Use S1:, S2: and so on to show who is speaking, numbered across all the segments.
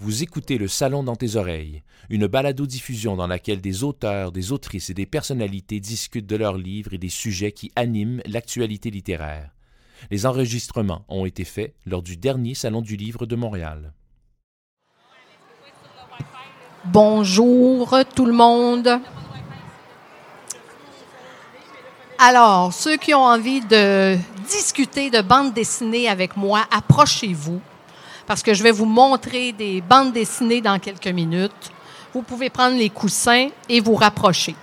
S1: Vous écoutez Le Salon dans tes oreilles, une balado-diffusion dans laquelle des auteurs, des autrices et des personnalités discutent de leurs livres et des sujets qui animent l'actualité littéraire. Les enregistrements ont été faits lors du dernier Salon du Livre de Montréal.
S2: Bonjour tout le monde. Alors, ceux qui ont envie de discuter de bande dessinée avec moi, approchez-vous parce que je vais vous montrer des bandes dessinées dans quelques minutes. Vous pouvez prendre les coussins et vous rapprocher.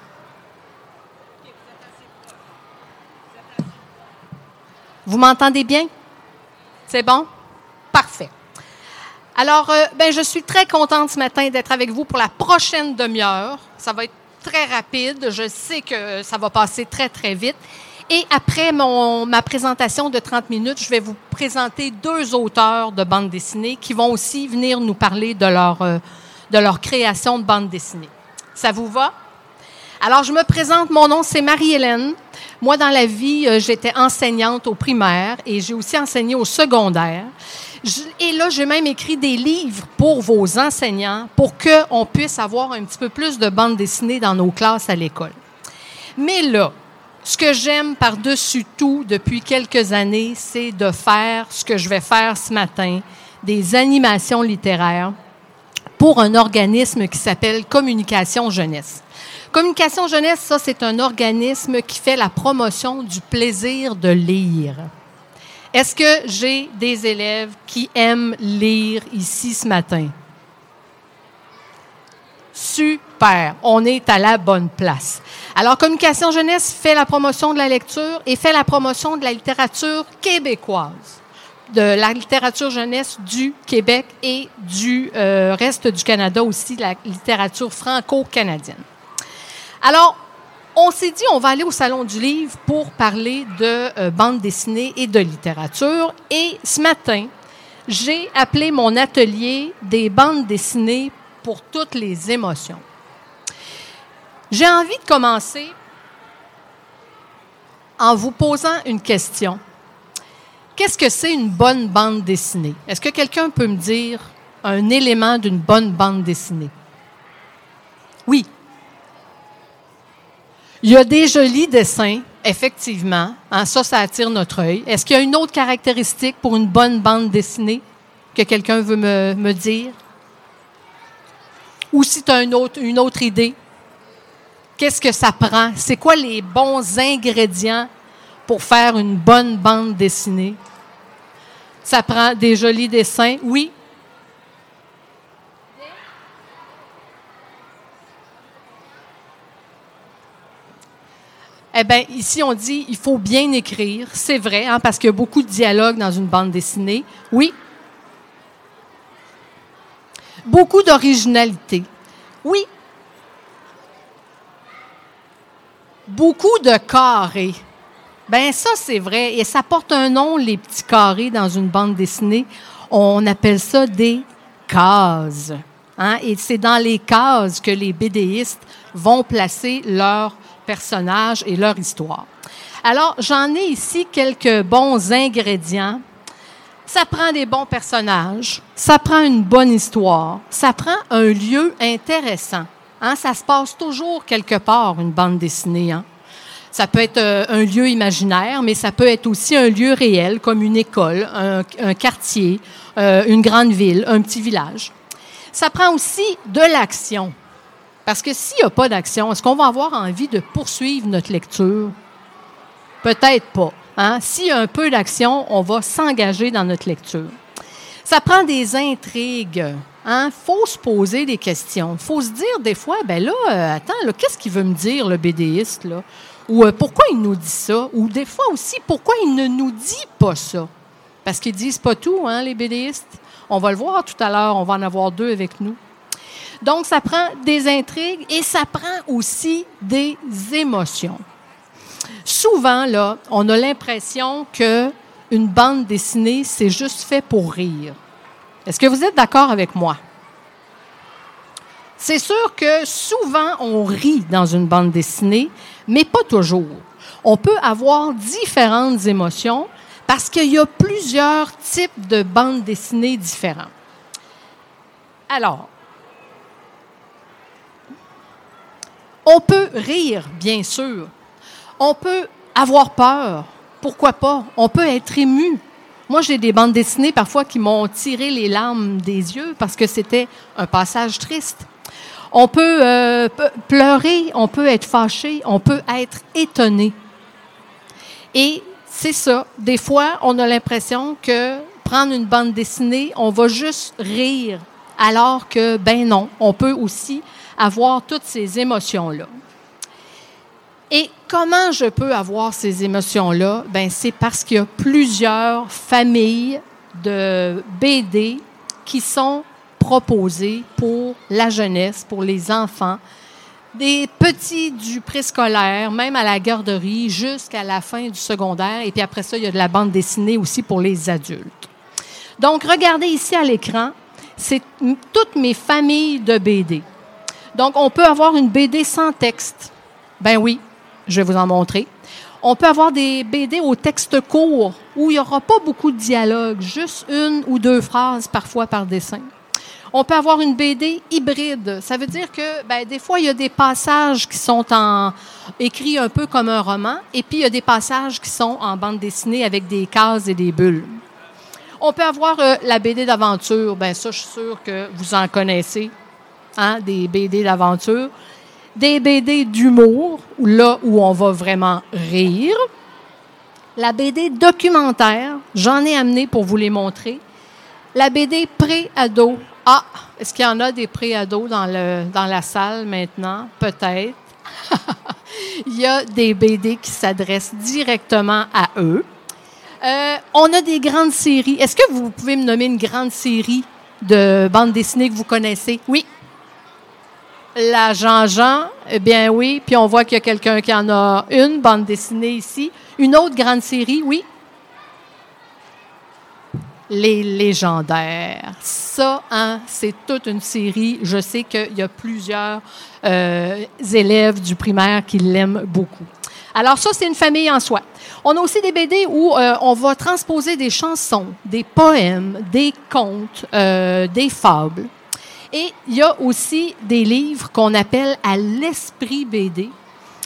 S2: Vous m'entendez bien? C'est bon? Parfait. Alors, euh, ben, je suis très contente ce matin d'être avec vous pour la prochaine demi-heure. Ça va être très rapide. Je sais que ça va passer très, très vite. Et après mon, ma présentation de 30 minutes, je vais vous présenter deux auteurs de bande dessinée qui vont aussi venir nous parler de leur, euh, de leur création de bande dessinée. Ça vous va? Alors, je me présente, mon nom c'est Marie-Hélène. Moi, dans la vie, euh, j'étais enseignante au primaire et j'ai aussi enseigné au secondaire. et là, j'ai même écrit des livres pour vos enseignants pour qu'on puisse avoir un petit peu plus de bande dessinée dans nos classes à l'école. Mais là, ce que j'aime par-dessus tout depuis quelques années, c'est de faire ce que je vais faire ce matin, des animations littéraires pour un organisme qui s'appelle Communication Jeunesse. Communication Jeunesse, ça, c'est un organisme qui fait la promotion du plaisir de lire. Est-ce que j'ai des élèves qui aiment lire ici ce matin? Super, on est à la bonne place. Alors, Communication Jeunesse fait la promotion de la lecture et fait la promotion de la littérature québécoise, de la littérature jeunesse du Québec et du euh, reste du Canada aussi, la littérature franco-canadienne. Alors, on s'est dit, on va aller au Salon du Livre pour parler de euh, bande dessinée et de littérature. Et ce matin, j'ai appelé mon atelier des bandes dessinées pour toutes les émotions. J'ai envie de commencer en vous posant une question. Qu'est-ce que c'est une bonne bande dessinée? Est-ce que quelqu'un peut me dire un élément d'une bonne bande dessinée? Oui. Il y a des jolis dessins, effectivement. Hein, ça, ça attire notre œil. Est-ce qu'il y a une autre caractéristique pour une bonne bande dessinée que quelqu'un veut me, me dire? Ou si tu as une autre, une autre idée? Qu'est-ce que ça prend? C'est quoi les bons ingrédients pour faire une bonne bande dessinée? Ça prend des jolis dessins, oui. Eh bien, ici, on dit il faut bien écrire. C'est vrai, hein, parce qu'il y a beaucoup de dialogue dans une bande dessinée. Oui. Beaucoup d'originalité. Oui, beaucoup de carrés. Ben ça, c'est vrai. Et ça porte un nom, les petits carrés dans une bande dessinée. On appelle ça des cases. Hein? Et c'est dans les cases que les BDistes vont placer leurs personnages et leur histoire. Alors, j'en ai ici quelques bons ingrédients. Ça prend des bons personnages, ça prend une bonne histoire, ça prend un lieu intéressant. Hein, ça se passe toujours quelque part, une bande dessinée. Hein. Ça peut être euh, un lieu imaginaire, mais ça peut être aussi un lieu réel, comme une école, un, quartier, euh, une grande ville, un petit village. Ça prend aussi de l'action. Parce que s'il n'y a pas d'action, est-ce qu'on va avoir envie de poursuivre notre lecture? Peut-être pas. Hein? S'il y a un peu d'action, on va s'engager dans notre lecture. Ça prend des intrigues. Hein? faut se poser des questions. faut se dire des fois, ben là, euh, attends, qu'est-ce qu'il veut me dire, le BDiste, là? Ou euh, pourquoi il nous dit ça? Ou des fois aussi, pourquoi il ne nous dit pas ça? Parce qu'ils disent pas tout, hein, les BDistes. On va le voir tout à l'heure, on va en avoir deux avec nous. Donc, ça prend des intrigues et ça prend aussi des émotions. Souvent, là, on a l'impression que une bande dessinée, c'est juste fait pour rire. Est-ce que vous êtes d'accord avec moi? C'est sûr que souvent on rit dans une bande dessinée, mais pas toujours. On peut avoir différentes émotions parce qu'il y a plusieurs types de bandes dessinées différents. Alors, on peut rire, bien sûr. On peut avoir peur. Pourquoi pas? On peut être ému. Moi, j'ai des bandes dessinées parfois qui m'ont tiré les larmes des yeux parce que c'était un passage triste. On peut euh, pleurer, on peut être fâché, on peut être étonné. Et c'est ça. Des fois, on a l'impression que prendre une bande dessinée, on va juste rire, alors que, ben non, on peut aussi avoir toutes ces émotions-là. Et comment je peux avoir ces émotions-là? Ben, c'est parce qu'il y a plusieurs familles de BD qui sont proposées pour la jeunesse, pour les enfants, des petits du préscolaire, même à la garderie, jusqu'à la fin du secondaire. Et puis après ça, il y a de la bande dessinée aussi pour les adultes. Donc, regardez ici à l'écran, c'est toutes mes familles de BD. Donc, on peut avoir une BD sans texte. Ben oui, je vais vous en montrer. On peut avoir des BD au texte court où il n'y aura pas beaucoup de dialogue, juste une ou deux phrases parfois par dessin. On peut avoir une BD hybride. Ça veut dire que ben, des fois, il y a des passages qui sont écrits un peu comme un roman, et puis il y a des passages qui sont en bande dessinée avec des cases et des bulles. On peut avoir euh, la BD d'aventure. Ben ça, je suis sûre que vous en connaissez, hein, des BD d'aventure des BD d'humour, là où on va vraiment rire. La BD documentaire, j'en ai amené pour vous les montrer. La BD pré-ado. Ah, est-ce qu'il y en a des pré-ados dans, dans la salle maintenant? Peut-être. Il y a des BD qui s'adressent directement à eux. Euh, on a des grandes séries. Est-ce que vous pouvez me nommer une grande série de bandes dessinées que vous connaissez? Oui. La Jean-Jean, eh bien oui. Puis on voit qu'il y a quelqu'un qui en a une bande dessinée ici. Une autre grande série, oui. Les légendaires. Ça, hein, c'est toute une série. Je sais qu'il y a plusieurs euh, élèves du primaire qui l'aiment beaucoup. Alors ça, c'est une famille en soi. On a aussi des BD où euh, on va transposer des chansons, des poèmes, des contes, euh, des fables. Et il y a aussi des livres qu'on appelle à l'esprit BD.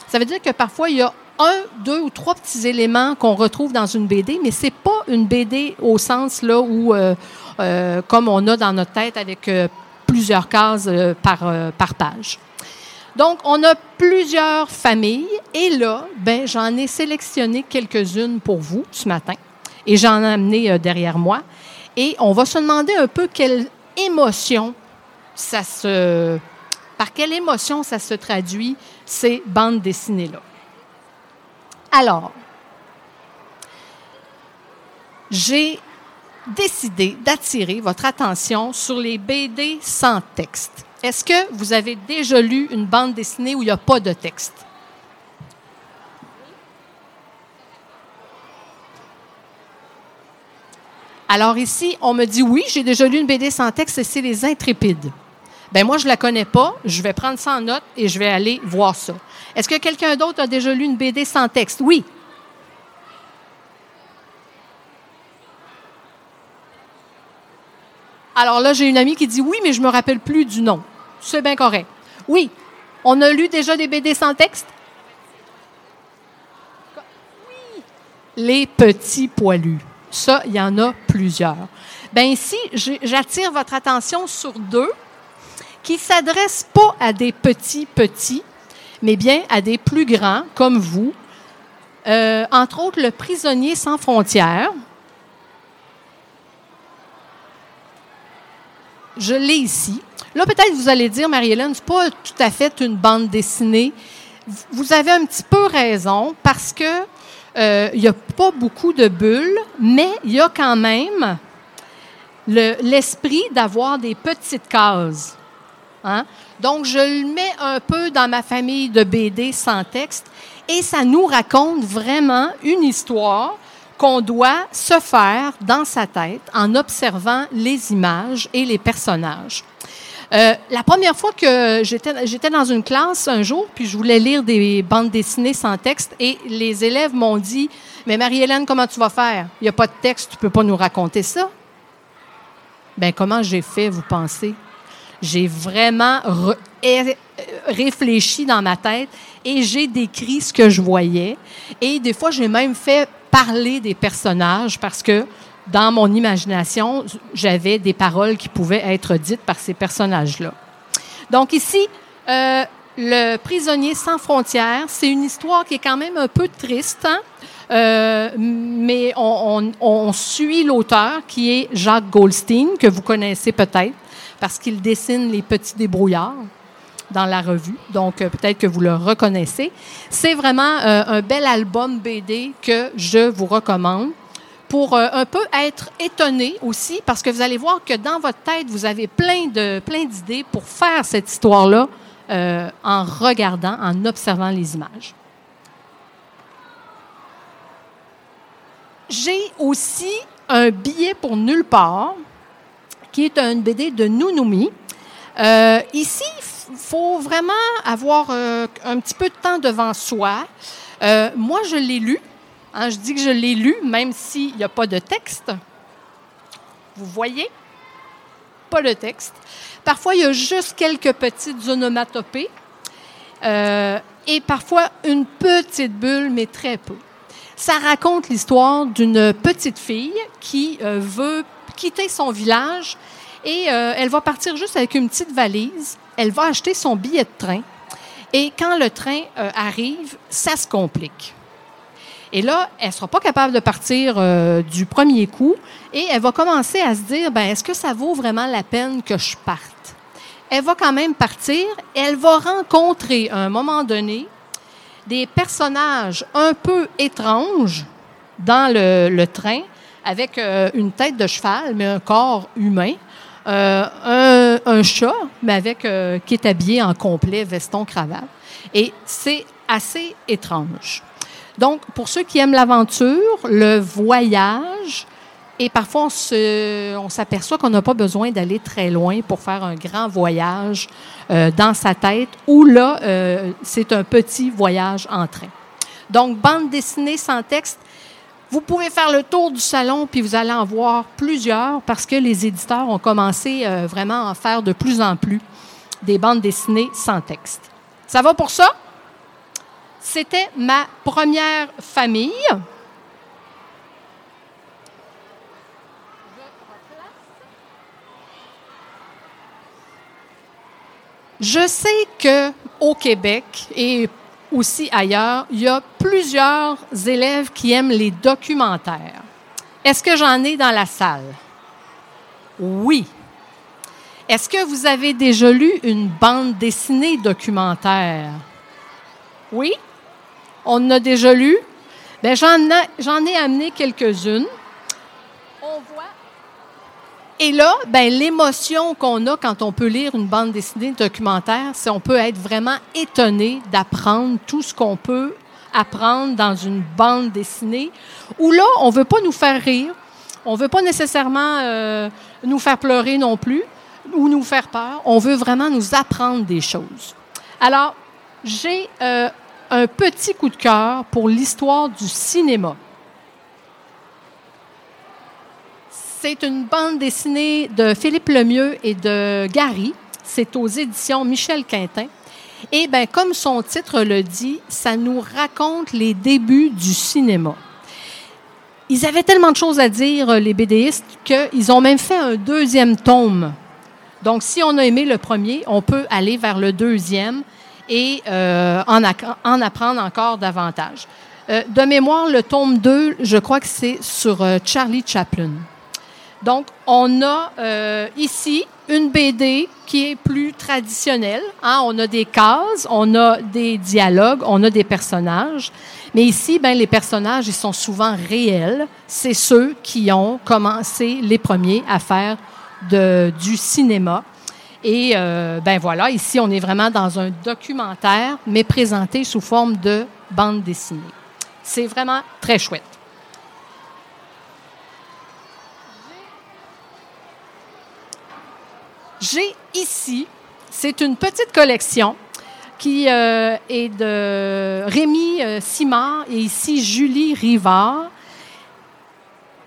S2: Ça veut dire que parfois, il y a un, deux ou trois petits éléments qu'on retrouve dans une BD, mais c'est pas une BD au sens là où, euh, euh, comme on a dans notre tête avec euh, plusieurs cases par, par page. Donc, on a plusieurs familles et là, ben, j'en ai sélectionné quelques-unes pour vous ce matin et j'en ai amené derrière moi. Et on va se demander un peu quelle émotion ça se, par quelle émotion ça se traduit, ces bandes dessinées-là? Alors, j'ai décidé d'attirer votre attention sur les BD sans texte. Est-ce que vous avez déjà lu une bande dessinée où il n'y a pas de texte? Alors ici, on me dit oui, j'ai déjà lu une BD sans texte c'est Les Intrépides. Ben moi, je la connais pas. Je vais prendre ça en note et je vais aller voir ça. Est-ce que quelqu'un d'autre a déjà lu une BD sans texte? Oui. Alors là, j'ai une amie qui dit oui, mais je me rappelle plus du nom. C'est bien correct. Oui. On a lu déjà des BD sans texte? Oui. Les petits poilus. Ça, il y en a plusieurs. Bien ici, j'attire votre attention sur deux qui s'adresse pas à des petits petits, mais bien à des plus grands comme vous. Euh, entre autres, le prisonnier sans frontières. Je l'ai ici. Là, peut-être vous allez dire, Marie-Hélène, c'est pas tout à fait une bande dessinée. Vous avez un petit peu raison parce que il n'y a pas beaucoup de bulles, mais il y a quand même l'esprit d'avoir des petites cases. Hein? Donc, je le mets un peu dans ma famille de BD sans texte et ça nous raconte vraiment une histoire qu'on doit se faire dans sa tête en observant les images et les personnages. Euh, la première fois que j'étais dans une classe un jour, puis je voulais lire des bandes dessinées sans texte, et les élèves m'ont dit, mais Marie-Hélène, comment tu vas faire? Il n'y a pas de texte, tu peux pas nous raconter ça. Ben comment j'ai fait, vous pensez? J'ai vraiment réfléchi dans ma tête et j'ai décrit ce que je voyais. Et des fois, j'ai même fait parler des personnages parce que dans mon imagination, j'avais des paroles qui pouvaient être dites par ces personnages-là. Donc ici, euh, le prisonnier sans frontières, c'est une histoire qui est quand même un peu triste, hein? euh, mais on, suit l'auteur qui est Jacques Goldstein, que vous connaissez peut-être, parce qu'il dessine les petits débrouillards dans la revue. Donc, euh, peut-être que vous le reconnaissez. C'est vraiment un bel album BD que je vous recommande pour euh, un peu être étonné aussi, parce que vous allez voir que dans votre tête, vous avez plein de plein d'idées pour faire cette histoire-là en regardant, en observant les images. J'ai aussi un billet pour nulle part, qui est un BD de Nounoumi. ici, il faut vraiment avoir euh, un petit peu de temps devant soi. Euh, moi, je l'ai lu. Hein, je dis que je l'ai lu, même s'il n'y a pas de texte. Vous voyez? Pas de texte. Parfois, il y a juste quelques petites onomatopées. Euh, et parfois, une petite bulle, mais très peu. Ça raconte l'histoire d'une petite fille qui veut quitter son village et elle va partir juste avec une petite valise elle va acheter son billet de train. Et quand le train euh, arrive, ça se complique. Et là, elle ne sera pas capable de partir euh, du premier coup et elle va commencer à se dire, ben, est-ce que ça vaut vraiment la peine que je parte? Elle va quand même partir. Elle va rencontrer à un moment donné des personnages un peu étranges dans le, train avec euh, une tête de cheval, mais un corps humain. Euh, un, chat, mais avec qui est habillé en complet, veston, cravate. Et c'est assez étrange. Donc, pour ceux qui aiment l'aventure, le voyage, et parfois on s'aperçoit qu'on n'a pas besoin d'aller très loin pour faire un grand voyage euh, dans sa tête, ou là, c'est un petit voyage en train. Donc, bande dessinée sans texte, vous pouvez faire le tour du salon, puis vous allez en voir plusieurs parce que les éditeurs ont commencé euh, vraiment à en faire de plus en plus des bandes dessinées sans texte. Ça va pour ça? C'était ma première famille. Je sais que au Québec et aussi ailleurs, il y a plusieurs élèves qui aiment les documentaires. Est-ce que j'en ai dans la salle? Oui. Est-ce que vous avez déjà lu une bande dessinée documentaire? Oui? On a déjà lu? Bien, j'en ai amené quelques-unes. On voit et là, ben, l'émotion qu'on a quand on peut lire une bande dessinée documentaire, c'est on peut être vraiment étonné d'apprendre tout ce qu'on peut apprendre dans une bande dessinée, où là, on veut pas nous faire rire, on veut pas nécessairement euh, nous faire pleurer non plus, ou nous faire peur, on veut vraiment nous apprendre des choses. Alors, j'ai euh, un petit coup de cœur pour l'histoire du cinéma. C'est une bande dessinée de Philippe Lemieux et de Gary. C'est aux éditions Michel Quintin. Et ben, comme son titre le dit, ça nous raconte les débuts du cinéma. Ils avaient tellement de choses à dire, les BDistes, qu'ils ont même fait un deuxième tome. Donc, si on a aimé le premier, on peut aller vers le deuxième et euh, en, en, apprendre encore davantage. Euh, de mémoire, le tome 2, je crois que c'est sur euh, Charlie Chaplin. Donc, on a ici une BD qui est plus traditionnelle. Hein? On a des cases, on a des dialogues, on a des personnages. Mais ici, ben, les personnages, ils sont souvent réels. C'est ceux qui ont commencé les premiers à faire du cinéma. Et euh, ben voilà, ici, on est vraiment dans un documentaire, mais présenté sous forme de bande dessinée. C'est vraiment très chouette. J'ai ici, c'est une petite collection qui euh, est de Rémi euh, Simard et ici Julie Rivard.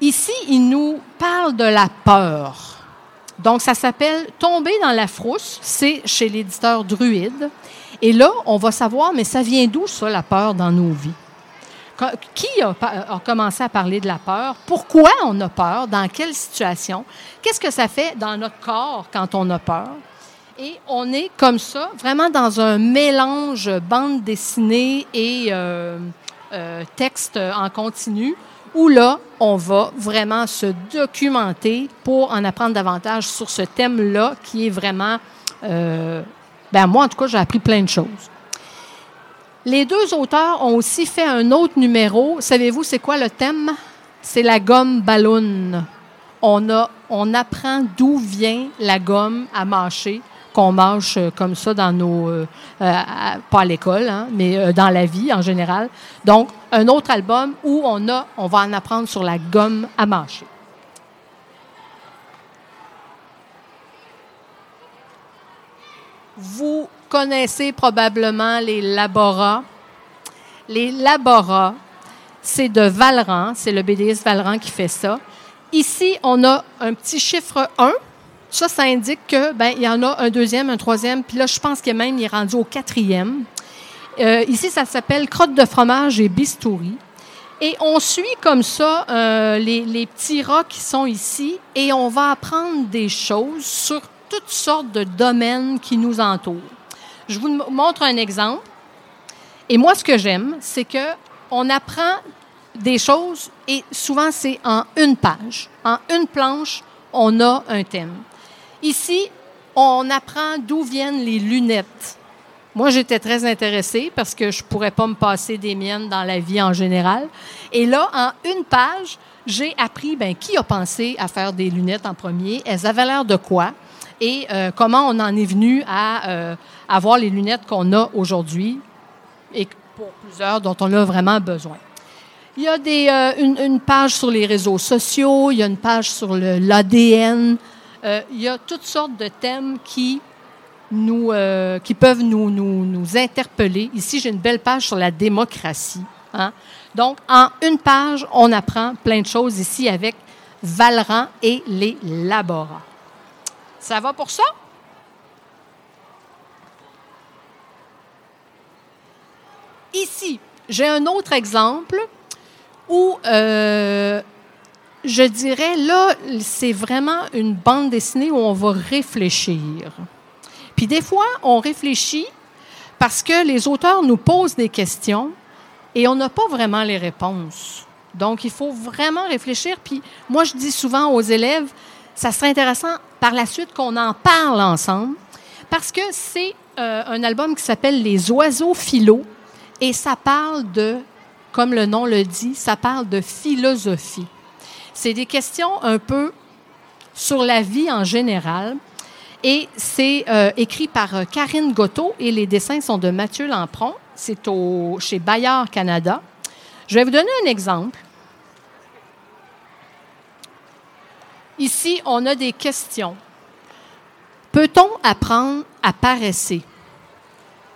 S2: Ici, il nous parle de la peur. Donc, ça s'appelle Tomber dans la frousse. C'est chez l'éditeur Druide. Et là, on va savoir, mais ça vient d'où, ça, la peur dans nos vies? Qui a, commencé à parler de la peur? Pourquoi on a peur? Dans quelle situation? Qu'est-ce que ça fait dans notre corps quand on a peur? Et on est comme ça, vraiment dans un mélange bande dessinée et euh, euh, texte en continu, où là, on va vraiment se documenter pour en apprendre davantage sur ce thème-là qui est vraiment... Euh, ben moi, en tout cas, j'ai appris plein de choses. Les deux auteurs ont aussi fait un autre numéro. Savez-vous, c'est quoi le thème? C'est la gomme ballon. On, apprend d'où vient la gomme à mâcher qu'on mâche euh, comme ça dans nos... Euh, euh, pas à l'école, hein, mais dans la vie en général. Donc, un autre album où on, a, va en apprendre sur la gomme à mâcher. Vous connaissez probablement les laboras. Les laboras, c'est de Valran, c'est le BDS Valran qui fait ça. Ici, on a un petit chiffre 1 ça, ça indique que ben il y en a un deuxième, un troisième, puis là, je pense que même il est rendu au quatrième. Euh, ici, ça s'appelle crotte de fromage et bistouri. Et on suit comme ça euh, les, les, petits rats qui sont ici et on va apprendre des choses sur toutes sortes de domaines qui nous entourent. Je vous montre un exemple. Et moi, ce que j'aime, c'est que on apprend des choses et souvent c'est en une page, en une planche, on a un thème. Ici, on apprend d'où viennent les lunettes. Moi, j'étais très intéressée parce que je pourrais pas me passer des miennes dans la vie en général. Et là, en une page, j'ai appris ben, qui a pensé à faire des lunettes en premier, elles avaient l'air de quoi et euh, comment on en est venu à euh, avoir les lunettes qu'on a aujourd'hui et pour plusieurs dont on a vraiment besoin. Il y a des, euh, une, page sur les réseaux sociaux, il y a une page sur l'ADN, euh, il y a toutes sortes de thèmes qui, nous, euh, qui peuvent nous, nous, nous interpeller. Ici, j'ai une belle page sur la démocratie. Hein. Donc, en une page, on apprend plein de choses ici avec Valran et les laborats. Ça va pour ça? Ici, j'ai un autre exemple où euh, je dirais, là, c'est vraiment une bande dessinée où on va réfléchir. Puis des fois, on réfléchit parce que les auteurs nous posent des questions et on n'a pas vraiment les réponses. Donc, il faut vraiment réfléchir. Puis moi, je dis souvent aux élèves, ça serait intéressant par la suite qu'on en parle ensemble parce que c'est euh, un album qui s'appelle Les oiseaux philo et ça parle de, comme le nom le dit, ça parle de philosophie. C'est des questions un peu sur la vie en général. Et c'est euh, écrit par euh, Karine Gotto et les dessins sont de Mathieu Lampron. C'est au, chez Bayard Canada. Je vais vous donner un exemple. Ici, on a des questions. Peut-on apprendre à paresser?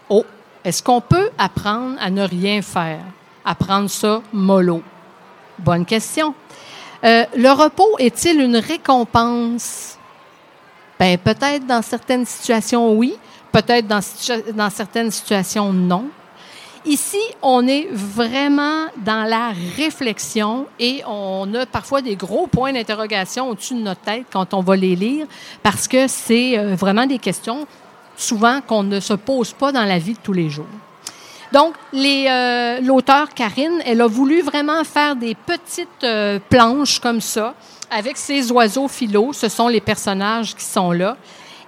S2: Oh, est-ce qu'on peut apprendre à ne rien faire? Apprendre ça mollo? Bonne question. Euh, le repos est-il une récompense? Ben, peut-être dans certaines situations, oui. Peut-être dans, dans certaines situations, non. Ici, on est vraiment dans la réflexion et on a parfois des gros points d'interrogation au-dessus de notre tête quand on va les lire parce que c'est euh, vraiment des questions souvent qu'on ne se pose pas dans la vie de tous les jours. Donc, euh, l'auteur Karine, elle a voulu vraiment faire des petites euh, planches comme ça avec ses oiseaux philo. Ce sont les personnages qui sont là.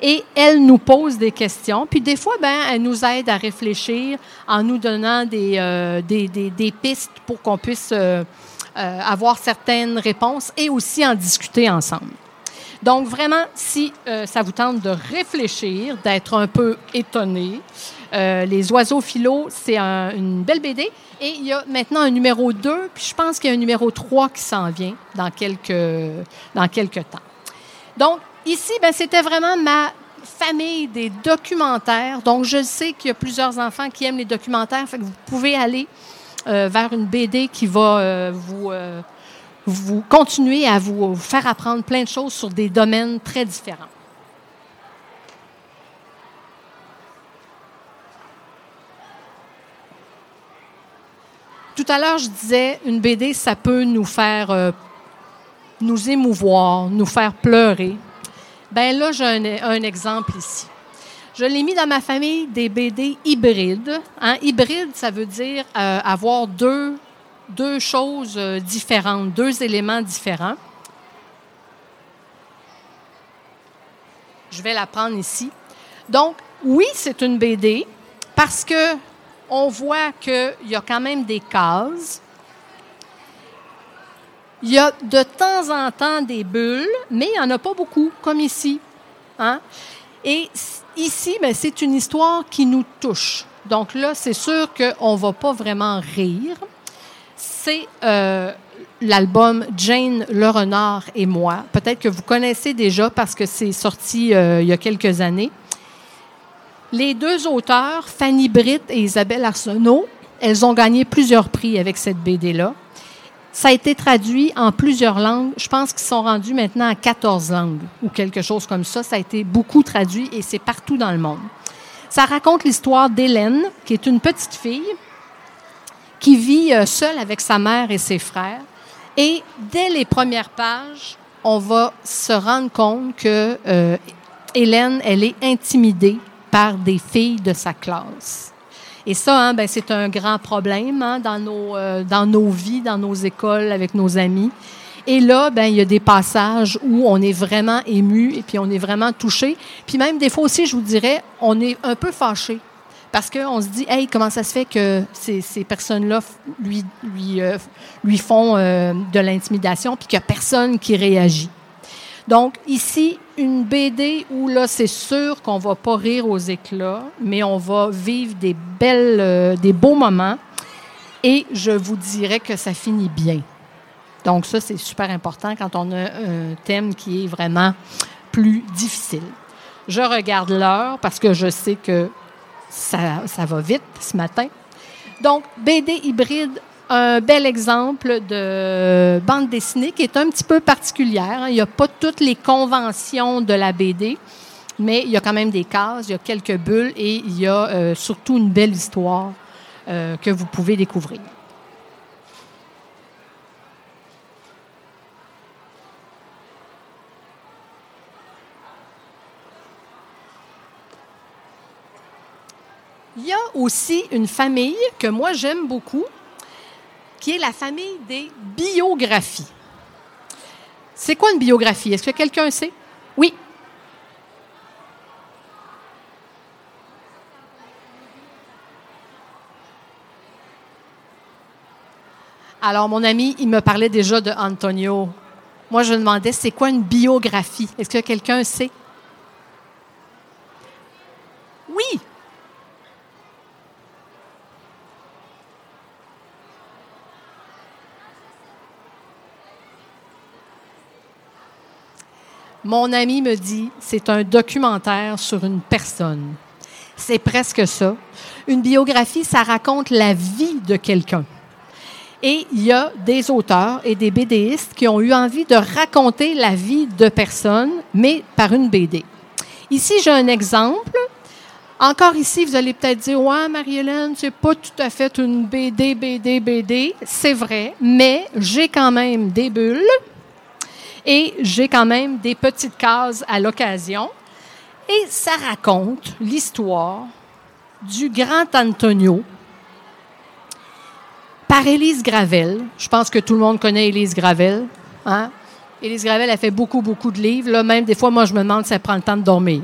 S2: Et elle nous pose des questions. Puis des fois, ben, elle nous aide à réfléchir en nous donnant des, euh, des, des, des, pistes pour qu'on puisse avoir certaines réponses et aussi en discuter ensemble. Donc vraiment, si ça vous tente de réfléchir, d'être un peu étonné, euh, les oiseaux philo, c'est une belle BD. Et il y a maintenant un numéro 2, puis je pense qu'il y a un numéro 3 qui s'en vient dans quelques, dans quelques temps. Donc, ici, ben, c'était vraiment ma famille des documentaires. Donc, je sais qu'il y a plusieurs enfants qui aiment les documentaires, fait vous pouvez aller euh, vers une BD qui va euh, vous vous continuer à vous faire apprendre plein de choses sur des domaines très différents. Tout à l'heure, je disais, une BD, ça peut nous faire euh, nous émouvoir, nous faire pleurer. Ben là, j'ai un, exemple ici. Je l'ai mis dans ma famille des BD hybrides. Hein? Hybride, ça veut dire euh, avoir deux, deux choses euh, différentes, deux éléments différents. Je vais la prendre ici. Donc, oui, c'est une BD parce que on voit qu'il y a quand même des cases. Il y a de temps en temps des bulles, mais il n'y en a pas beaucoup, comme ici. Hein? Et ici, ben, c'est une histoire qui nous touche. Donc là, c'est sûr qu'on ne va pas vraiment rire. C'est euh, l'album Jane le renard et moi. Peut-être que vous connaissez déjà parce que c'est sorti euh, il y a quelques années. Les deux auteurs, Fanny Britt et Isabelle Arsenault, elles ont gagné plusieurs prix avec cette BD-là. Ça a été traduit en plusieurs langues. Je pense qu'ils sont rendus maintenant à 14 langues ou quelque chose comme ça. Ça a été beaucoup traduit et c'est partout dans le monde. Ça raconte l'histoire d'Hélène, qui est une petite fille qui vit euh, seule avec sa mère et ses frères. Et dès les premières pages, on va se rendre compte que euh, Hélène, elle est intimidée par des filles de sa classe. Et ça, hein, ben, c'est un grand problème hein, dans, nos, euh, dans nos vies, dans nos écoles, avec nos amis. Et là, ben, il y a des passages où on est vraiment ému et puis on est vraiment touché. Puis même des fois aussi, je vous dirais, on est un peu fâché. Parce qu'on se dit, hey, comment ça se fait que ces, ces personnes-là lui, lui, euh, lui font euh, de l'intimidation puis qu'il n'y a personne qui réagit. Donc, ici, une BD où là, c'est sûr qu'on va pas rire aux éclats, mais on va vivre des belles, euh, des beaux moments. Et je vous dirais que ça finit bien. Donc, ça, c'est super important quand on a un thème qui est vraiment plus difficile. Je regarde l'heure parce que je sais que ça, ça va vite ce matin. Donc, BD hybride un bel exemple de bande dessinée qui est un petit peu particulière. Il n'y a pas toutes les conventions de la BD, mais il y a quand même des cases, il y a quelques bulles et il y a euh, surtout une belle histoire euh, que vous pouvez découvrir. Il y a aussi une famille que moi j'aime beaucoup, qui est la famille des biographies. C'est quoi une biographie? Est-ce que quelqu'un sait? Oui. Alors, mon ami, il me parlait déjà de Antonio. Moi, je me demandais, c'est quoi une biographie? Est-ce que quelqu'un sait? Oui, Mon ami me dit, c'est un documentaire sur une personne. C'est presque ça. Une biographie, ça raconte la vie de quelqu'un. Et il y a des auteurs et des BDistes qui ont eu envie de raconter la vie de personnes, mais par une BD. Ici, j'ai un exemple. Encore ici, vous allez peut-être dire, ouais, Marie-Hélène, c'est pas tout à fait une BD, BD, BD. C'est vrai, mais j'ai quand même des bulles, et j'ai quand même des petites cases à l'occasion. Et ça raconte l'histoire du grand Antonio par Élise Gravel. Je pense que tout le monde connaît Élise Gravel. Hein? Élise Gravel a fait beaucoup, beaucoup de livres. Là, même des fois, moi, je me demande si elle prend le temps de dormir.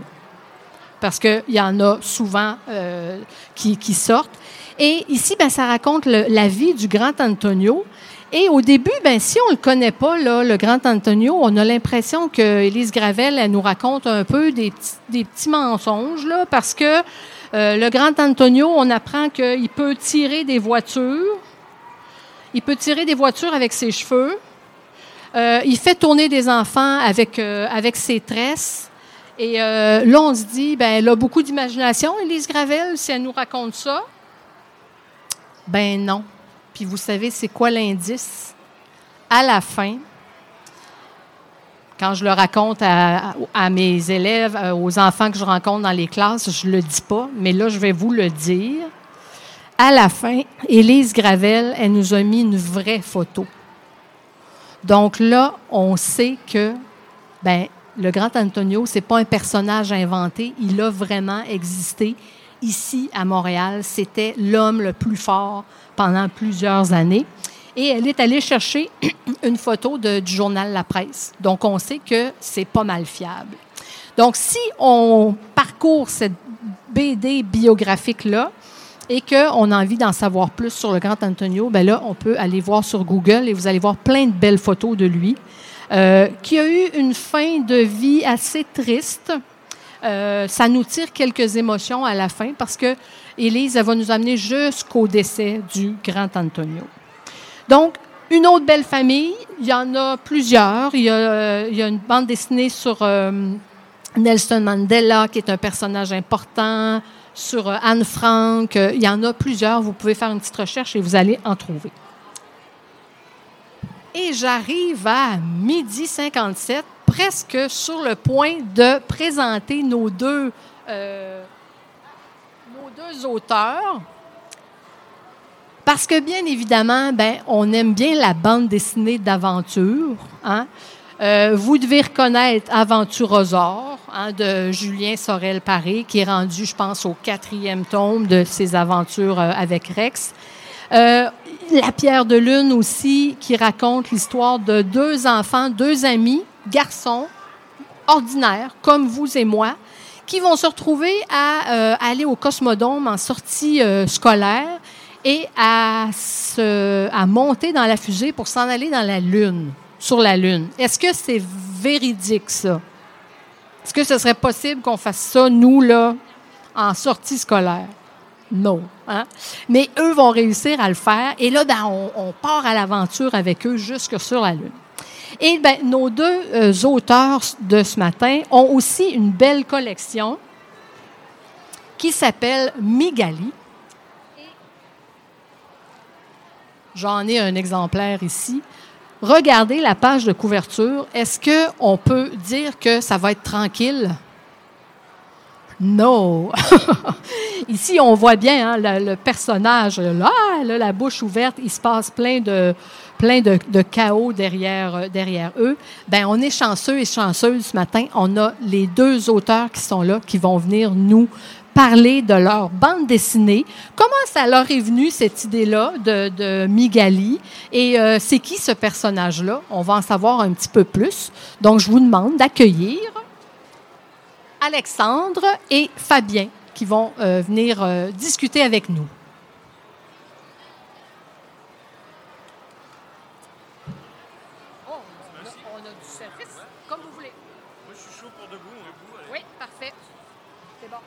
S2: Parce qu'il y en a souvent euh, qui, sortent. Et ici, ben, ça raconte la vie du grand Antonio. Et au début, ben si on le connaît pas, là, le grand Antonio, on a l'impression que Élise Gravel, elle nous raconte un peu des des petits mensonges, là, parce que euh, le grand Antonio, on apprend qu'il peut tirer des voitures. Il peut tirer des voitures avec ses cheveux. Euh, il fait tourner des enfants avec, euh, avec ses tresses. Et là, on se dit, ben, elle a beaucoup d'imagination, Élise Gravel, si elle nous raconte ça. Ben non. Puis vous savez, c'est quoi l'indice? à la fin, quand je le raconte à, mes élèves, euh, aux enfants que je rencontre dans les classes, je ne le dis pas, mais là, je vais vous le dire. À la fin, Élise Gravel, elle nous a mis une vraie photo. Donc là, on sait que ben, le grand Antonio, c'est pas un personnage inventé, il a vraiment existé ici à Montréal. C'était l'homme le plus fort pendant plusieurs années. Et elle est allée chercher une photo du journal La Presse. Donc, on sait que c'est pas mal fiable. Donc, si on parcourt cette BD biographique-là et qu'on a envie d'en savoir plus sur le grand Antonio, ben là, on peut aller voir sur Google et vous allez voir plein de belles photos de lui, euh, qui a eu une fin de vie assez triste. Euh, ça nous tire quelques émotions à la fin parce que Élise va nous amener jusqu'au décès du grand Antonio. Donc, une autre belle famille, il y en a plusieurs. Il y a, a une bande dessinée sur euh, Nelson Mandela, qui est un personnage important, sur euh, Anne Frank. Il y en a plusieurs. Vous pouvez faire une petite recherche et vous allez en trouver. Et j'arrive à midi 57, presque sur le point de présenter nos deux, euh, nos deux auteurs. Parce que, bien évidemment, ben, on aime bien la bande dessinée d'aventure. Hein? Euh, vous devez reconnaître Aventurosaure hein, de Julien Sorel-Paré, qui est rendu, je pense, au quatrième tome de ses aventures euh, avec Rex. La pierre de lune aussi, qui raconte l'histoire de deux enfants, deux amis, garçons, ordinaires, comme vous et moi, qui vont se retrouver à euh, aller au Cosmodome en sortie euh, scolaire et à, à monter dans la fusée pour s'en aller dans la Lune, sur la Lune. Est-ce que c'est véridique, ça? Est-ce que ce serait possible qu'on fasse ça, nous, là, en sortie scolaire? Non. Hein? Mais eux vont réussir à le faire. Et là, ben, on, part à l'aventure avec eux jusque sur la Lune. Et ben, nos deux euh, auteurs de ce matin ont aussi une belle collection qui s'appelle Migali. J'en ai un exemplaire ici. Regardez la page de couverture. Est-ce qu'on peut dire que ça va être tranquille? Non. Ici, on voit bien hein, le, personnage, là, la bouche ouverte, il se passe plein de, plein de, chaos derrière, euh, derrière eux. Ben, on est chanceux et chanceuses ce matin. On a les deux auteurs qui sont là, qui vont venir nous parler de leur bande dessinée. Comment ça leur est venu, cette idée-là de, de, Migali? Et euh, c'est qui ce personnage-là? On va en savoir un petit peu plus. Donc, je vous demande d'accueillir Alexandre et Fabien qui vont euh, venir euh, discuter avec nous. Oh, on, a, on a du service, comme vous voulez.
S3: Moi, je suis chaud pour debout. debout
S2: oui, parfait. C'est bon.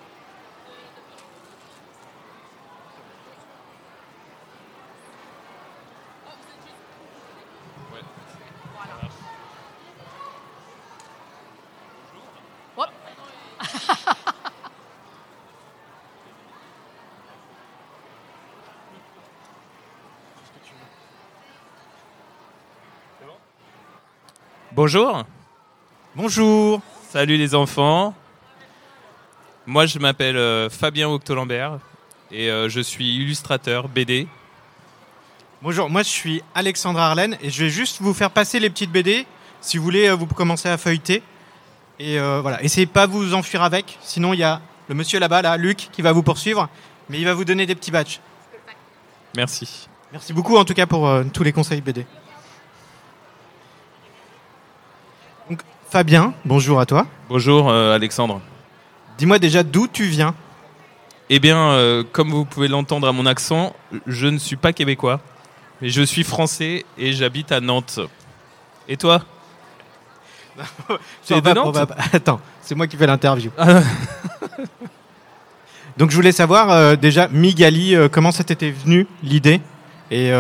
S3: Bonjour. Bonjour. Salut les enfants. Moi, je m'appelle euh, Fabien Octolambert et euh, je suis illustrateur BD.
S4: Bonjour, moi je suis Alexandre Arlen et je vais juste vous faire passer les petites BD. Si vous voulez, euh, vous commencez à feuilleter. Et euh, voilà, essayez pas de vous enfuir avec, sinon il y a le monsieur là-bas, là, Luc, qui va vous poursuivre, mais il va vous donner des petits badges.
S3: Merci.
S4: Merci beaucoup en tout cas pour euh, tous les conseils BD. Donc, Fabien, bonjour à toi.
S3: Bonjour euh, Alexandre.
S4: Dis-moi déjà d'où tu viens.
S3: Eh bien, euh, comme vous pouvez l'entendre à mon accent, je ne suis pas québécois, mais je suis français et j'habite à Nantes. Et toi Tu es de Nantes
S4: Attends, c'est moi qui fais l'interview.
S3: Ah.
S4: Donc je voulais savoir euh, déjà, Migali, euh, comment ça t'était venu l'idée et,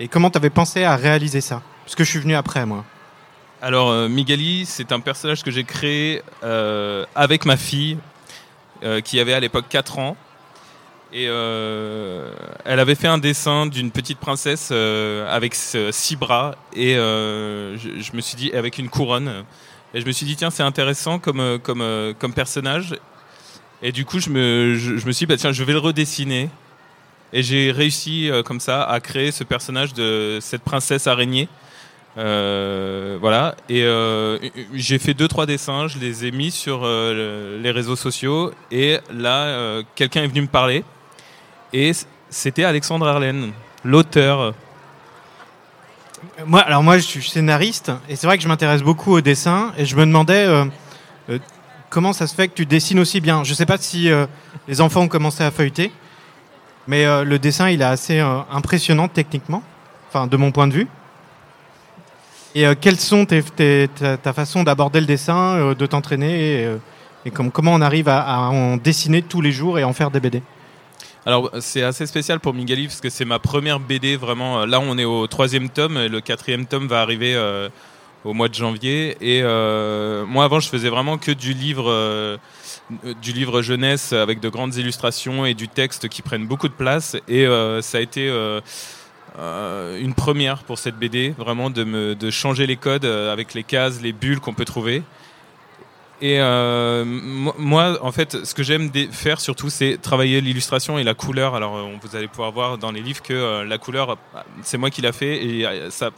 S4: et comment t'avais pensé à réaliser ça? Parce que je suis venu après moi.
S3: Alors, euh, Migali, c'est un personnage que j'ai créé euh, avec ma fille, euh, qui avait à l'époque 4 ans. Et elle avait fait un dessin d'une petite princesse avec six bras et je, me suis dit avec une couronne. Et je me suis dit tiens c'est intéressant comme comme comme personnage. Et du coup je me je, me suis dit bah tiens je vais le redessiner. Et j'ai réussi comme ça à créer ce personnage de cette princesse araignée. Euh, voilà. Et euh, j'ai fait deux trois dessins, je les ai mis sur euh, le- les réseaux sociaux. Et là, quelqu'un est venu me parler. Et c'était Alexandre Arlen, l'auteur.
S4: Moi, alors moi, je suis scénariste et c'est vrai que je m'intéresse beaucoup au dessin et je me demandais comment ça se fait que tu dessines aussi bien? Je sais pas si les enfants ont commencé à feuilleter, mais le dessin, il est assez impressionnant techniquement, enfin de mon point de vue. Et euh, quelles sont ta, façon d'aborder le dessin, euh, de t'entraîner et, euh, comment on arrive à, en dessiner tous les jours et en faire des BD
S3: Alors c'est assez spécial pour Migali parce que c'est ma première BD vraiment. Là on est au troisième tome, et le quatrième tome va arriver au mois de janvier. Et moi avant je faisais vraiment que du livre, du livre jeunesse avec de grandes illustrations et du texte qui prennent beaucoup de place. Et ça a été euh, une première pour cette BD, vraiment de, changer les codes euh, avec les cases, les bulles qu'on peut trouver. Et euh, mo- moi, en fait, ce que j'aime faire surtout, c'est travailler l'illustration et la couleur. Alors, vous allez pouvoir voir dans les livres que la couleur, euh, c'est moi qui l'a fait et ça,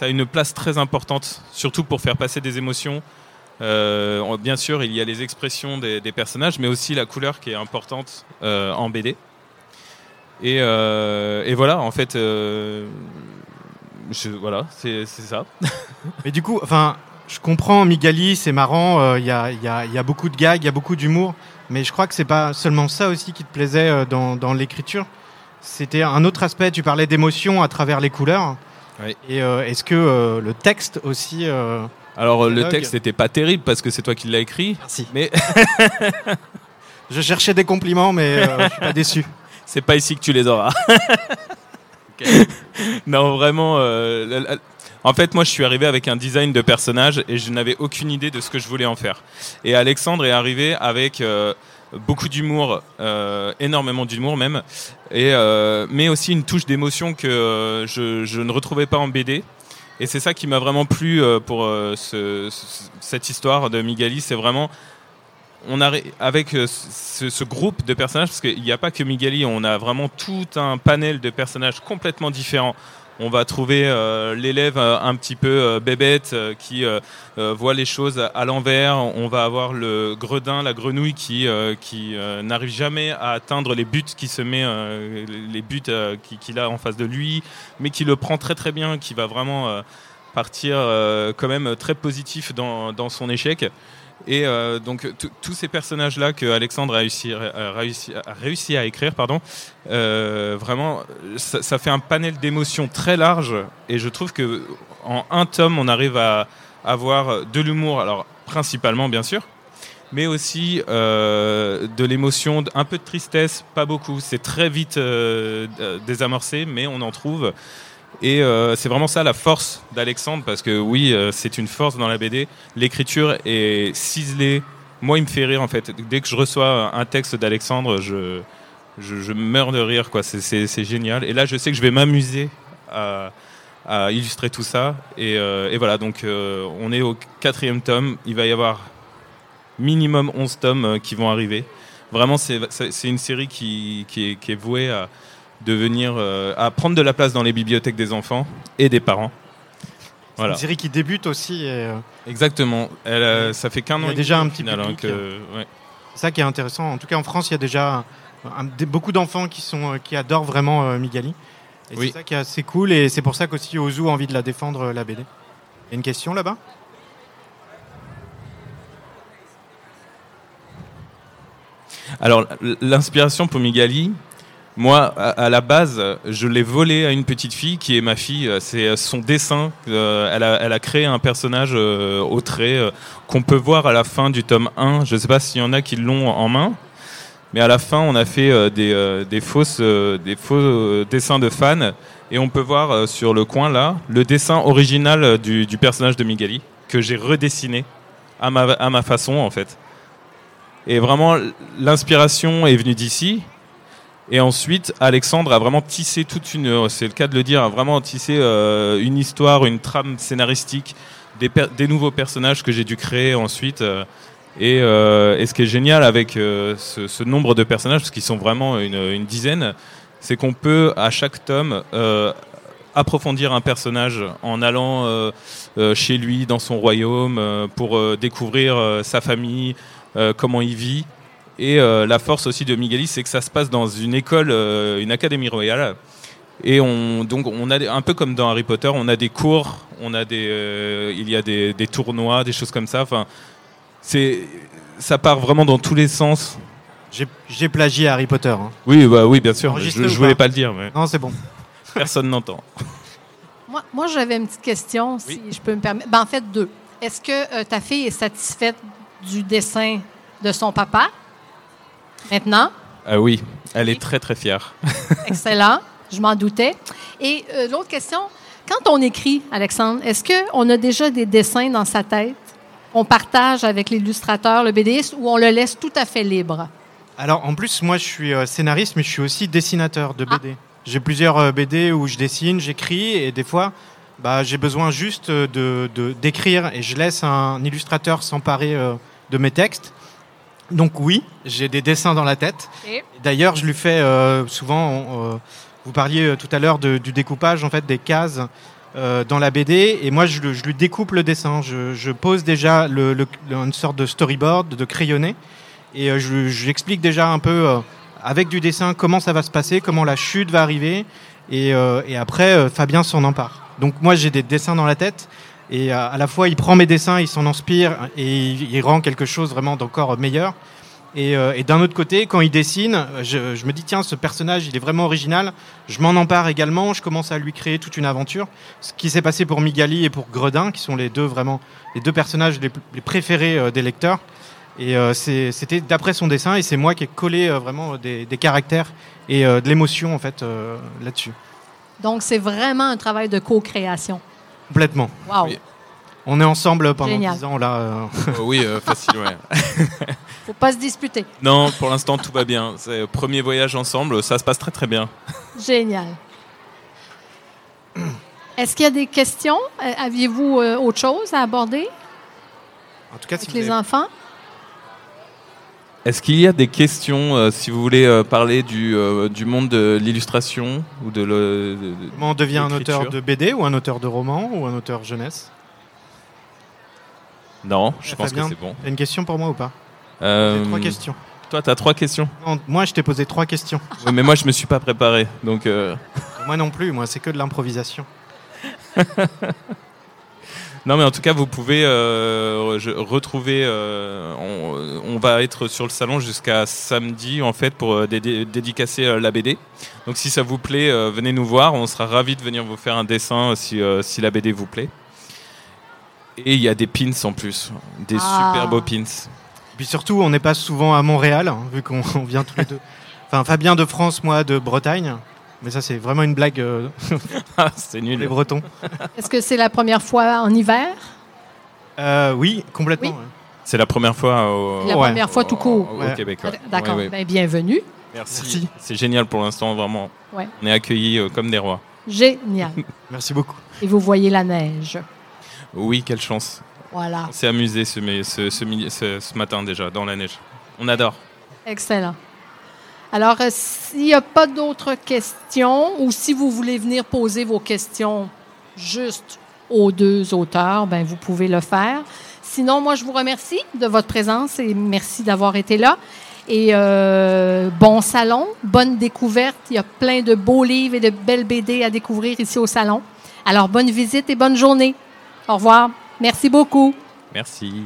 S3: a une place très importante, surtout pour faire passer des émotions. On- bien sûr, il y a les expressions des, personnages, mais aussi la couleur qui est importante en BD. Et, euh, et voilà, en fait, euh, je, voilà, c'est ça.
S4: Mais du coup, enfin, je comprends Migali, c'est marrant, euh, il y, a, y y beaucoup de gags, il y a beaucoup d'humour, mais je crois que c'est pas seulement ça aussi qui te plaisait dans, dans l'écriture. C'était un autre aspect, tu parlais d'émotion à travers les couleurs.
S3: Oui.
S4: Et est-ce que le texte aussi.
S3: Alors, le texte n'était pas terrible parce que c'est toi qui l'as écrit,
S4: Merci.
S3: mais
S4: Je cherchais des compliments, mais je suis pas déçu.
S3: C'est pas ici que tu les auras. non, vraiment. euh, la- la- en fait, moi, je suis arrivé avec un design de personnage et je n'avais aucune idée de ce que je voulais en faire. Et Alexandre est arrivé avec euh, beaucoup d'humour, euh, énormément d'humour même, et euh, mais aussi une touche d'émotion que je, je ne retrouvais pas en BD. Et c'est ça qui m'a vraiment plu pour ce- ce- cette histoire de Migali. C'est vraiment on a avec euh, ce, groupe de personnages, parce qu'il n'y a pas que Migali, on a vraiment tout un panel de personnages complètement différents. On va trouver euh, l'élève euh, un petit peu bébête qui voit les choses à l'envers. On va avoir le gredin, la grenouille qui qui n'arrive jamais à atteindre les buts qui se met les buts qui- qu'il a en face de lui, mais qui le prend très très bien, qui va vraiment partir quand même très positif dans dans son échec. Et euh, donc tous ces personnages-là que Alexandre a réussi, a réussi, à écrire, pardon, euh, vraiment, ça, fait un panel d'émotions très large. Et je trouve que en un tome, on arrive à avoir de l'humour, alors principalement bien sûr, mais aussi euh, de l'émotion, un peu de tristesse, pas beaucoup. C'est très vite euh, désamorcé, mais on en trouve. Et euh, c'est vraiment ça la force d'Alexandre, parce que oui, euh, c'est une force dans la BD. L'écriture est ciselée. Moi, il me fait rire en fait. Dès que je reçois un texte d'Alexandre, je, je, meurs de rire. quoi. C'est- génial. Et là, je sais que je vais m'amuser à, illustrer tout ça. Et, euh, et voilà, donc on est au quatrième tome. Il va y avoir minimum 11 tomes qui vont arriver. Vraiment, c'est une série qui, qui est vouée à devenir, euh, à prendre de la place dans les bibliothèques des enfants et des parents. Voilà.
S4: Une série qui débute aussi. et, euh,
S3: Exactement. Elle, euh, ça fait qu'un
S4: Il y
S3: an
S4: a déjà un petit
S3: final, hein,
S4: public.
S3: que- ouais.
S4: C'est ça qui est intéressant. En tout cas, en France, il y a déjà un- des- beaucoup d'enfants qui, sont, euh, qui adorent vraiment euh, Migali. Et
S3: Oui.
S4: c'est ça qui est assez cool. Et c'est pour ça qu'aussi Ozu a envie de la défendre, euh, la BD. Il y a une question là-bas?
S3: Alors, l'inspiration pour Migali, moi, à, la base, je l'ai volé à une petite fille qui est ma fille. Euh, C'est son dessin. Euh, elle, a, elle a créé un personnage euh, au trait euh, qu'on peut voir à la fin du tome 1. Je ne sais pas s'il y en a qui l'ont en main. Mais à la fin, on a fait euh, des, euh, des, fausses, euh, des faux euh, dessins de fans. Et on peut voir euh, sur le coin là le dessin original euh, du, du personnage de Migali que j'ai redessiné à ma, à ma façon en fait. Et vraiment, l'inspiration est venue d'ici. Et ensuite, Alexandre a vraiment tissé toute une, c'est le cas de le dire, a vraiment tissé euh, une histoire, une trame scénaristique, des, nouveaux personnages que j'ai dû créer ensuite. euh, et, euh, ce qui est génial avec euh, ce, nombre de personnages, parce qu'ils sont vraiment une, dizaine, c'est qu'on peut à chaque tome euh, approfondir un personnage en allant euh, euh, chez lui, dans son royaume, euh, pour euh, découvrir euh, sa famille, euh, comment il vit. Et euh, la force aussi de Miguelis, c'est que ça se passe dans une école, euh, une académie royale. Et on, donc on a des- un peu comme dans Harry Potter, on a des cours, on a des, euh, il y a des, des tournois, des choses comme ça. Enfin, c'est, ça part vraiment dans tous les sens.
S4: J'ai- J'ai plagié Harry Potter. hein.
S3: Oui, bah oui, bien sûr. Je,
S4: ou
S3: voulais
S4: pas
S3: pas le dire, mais
S4: Non, c'est bon.
S3: personne n'entend.
S2: Moi, moi, j'avais une petite question, si je peux me permettre. Ben, en fait, deux. Est-ce que euh, ta fille est satisfaite du dessin de son papa? Maintenant?
S3: Ah oui, elle est très très fière.
S2: Excellent. Je m'en doutais. Et euh, l'autre question, quand on écrit, Alexandre, est-ce qu'on a déjà des dessins dans sa tête? Qu'on partage avec l'illustrateur, le BDiste, ou on le laisse tout à fait libre?
S4: Alors, en plus, moi, je suis euh, scénariste, mais je suis aussi dessinateur de
S2: Ah.
S4: BD. J'ai plusieurs euh, BD où je dessine, j'écris, et des fois, bah, j'ai besoin juste euh, de de- d'écrire, et je laisse un illustrateur s'emparer euh, de mes textes. Donc oui, j'ai des dessins dans la tête.
S2: Et
S4: D'ailleurs, je lui fais euh, souvent. on, euh, vous parliez euh, tout à l'heure de- du découpage en fait des cases euh, dans la BD, et moi je, lui découpe le dessin. Je, je pose déjà le, une sorte de storyboard, de crayonné, et euh, je, je lui explique déjà un peu avec du dessin comment ça va se passer, comment la chute va arriver, et, et après Fabien s'en empare. Donc moi j'ai des dessins dans la tête. Et euh, à la fois, il prend mes dessins, il s'en inspire et il, rend quelque chose vraiment d'encore meilleur. Et, euh, d'un autre côté, quand il dessine, je, me dis tiens, ce personnage, il est vraiment original. Je m'en empare également. Je commence à lui créer toute une aventure. Ce qui s'est passé pour Migali et pour Gredin, qui sont les deux vraiment les deux personnages les, préférés euh, des lecteurs. Et c'était d'après son dessin, et c'est moi qui ai collé vraiment des, caractères et de l'émotion en fait là-dessus.
S2: donc, c'est vraiment un travail de co-création.
S4: Complètement.
S2: Wow.
S3: Oui.
S4: On est ensemble pendant
S2: Génial.
S4: 10 ans là. euh.
S3: Euh, oui, euh, facile, ouais.
S2: Faut pas se disputer.
S3: Non, pour l'instant tout va bien. C'est le premier voyage ensemble, ça se passe très très bien.
S2: Génial. Est-ce qu'il y a des questions? Euh, Aviez-vous euh, autre chose à aborder?
S4: En tout cas, si
S2: avec
S4: vous
S2: les
S4: avez-
S2: enfants?
S3: Est-ce qu'il y a des questions, euh, si vous voulez euh, parler du, euh, du monde de l'illustration ou de le. de- de-
S4: Comment on devient un auteur de BD ou un auteur de roman ou un auteur jeunesse?
S3: Non, je
S4: Ouais,
S3: pense
S4: Fabien.
S3: que c'est bon.
S4: Une question pour moi ou pas? J'ai trois questions.
S3: Toi, t'as trois questions?
S4: Non, moi, je t'ai posé trois questions.
S3: Oui, mais moi, je me suis pas préparé, donc.
S4: moi non plus, moi, c'est que de l'improvisation.
S3: Non, mais en tout cas, vous pouvez euh, retrouver. euh, on, on va être sur le salon jusqu'à samedi, en fait, pour euh, dédé- dédicacer euh, la BD. Donc, si ça vous plaît, euh, venez nous voir. On sera ravis de venir vous faire un dessin si, euh, si la BD vous plaît. Et il y a des pins en plus, des
S2: Ah.
S3: super beaux pins.
S4: Puis surtout, on n'est pas souvent à Montréal, hein, vu qu'on on vient tous les deux. Enfin, Fabien de France, moi de Bretagne. Mais ça, c'est vraiment une blague euh,
S3: Ah, c'est
S4: pour les
S3: nul.
S4: Bretons.
S2: Est-ce que c'est la première fois en hiver?
S4: Euh, oui, complètement.
S2: Oui.
S3: C'est la première fois au,
S2: La
S4: Ouais.
S2: première fois tout court.
S3: au- au
S4: Ouais.
S3: Québec. ouais.
S2: D'accord.
S3: Ouais, ouais.
S2: Ben, bienvenue.
S3: Merci.
S4: Merci.
S3: C'est génial pour l'instant, vraiment.
S2: Ouais.
S3: On est accueillis euh, comme des rois.
S2: Génial.
S4: Merci beaucoup.
S2: Et vous voyez la neige.
S3: Oui, quelle chance.
S2: Voilà.
S3: On s'est amusé ce, mais- ce, ce midi- ce- ce matin déjà, dans la neige. On adore.
S2: Excellent. Alors, euh, s'il n'y a pas d'autres questions ou si vous voulez venir poser vos questions juste aux deux auteurs, ben vous pouvez le faire. Sinon, moi, je vous remercie de votre présence et merci d'avoir été là. Et euh, bon salon, bonne découverte. Il y a plein de beaux livres et de belles BD à découvrir ici au salon. Alors, bonne visite et bonne journée. Au revoir. Merci beaucoup.
S3: Merci.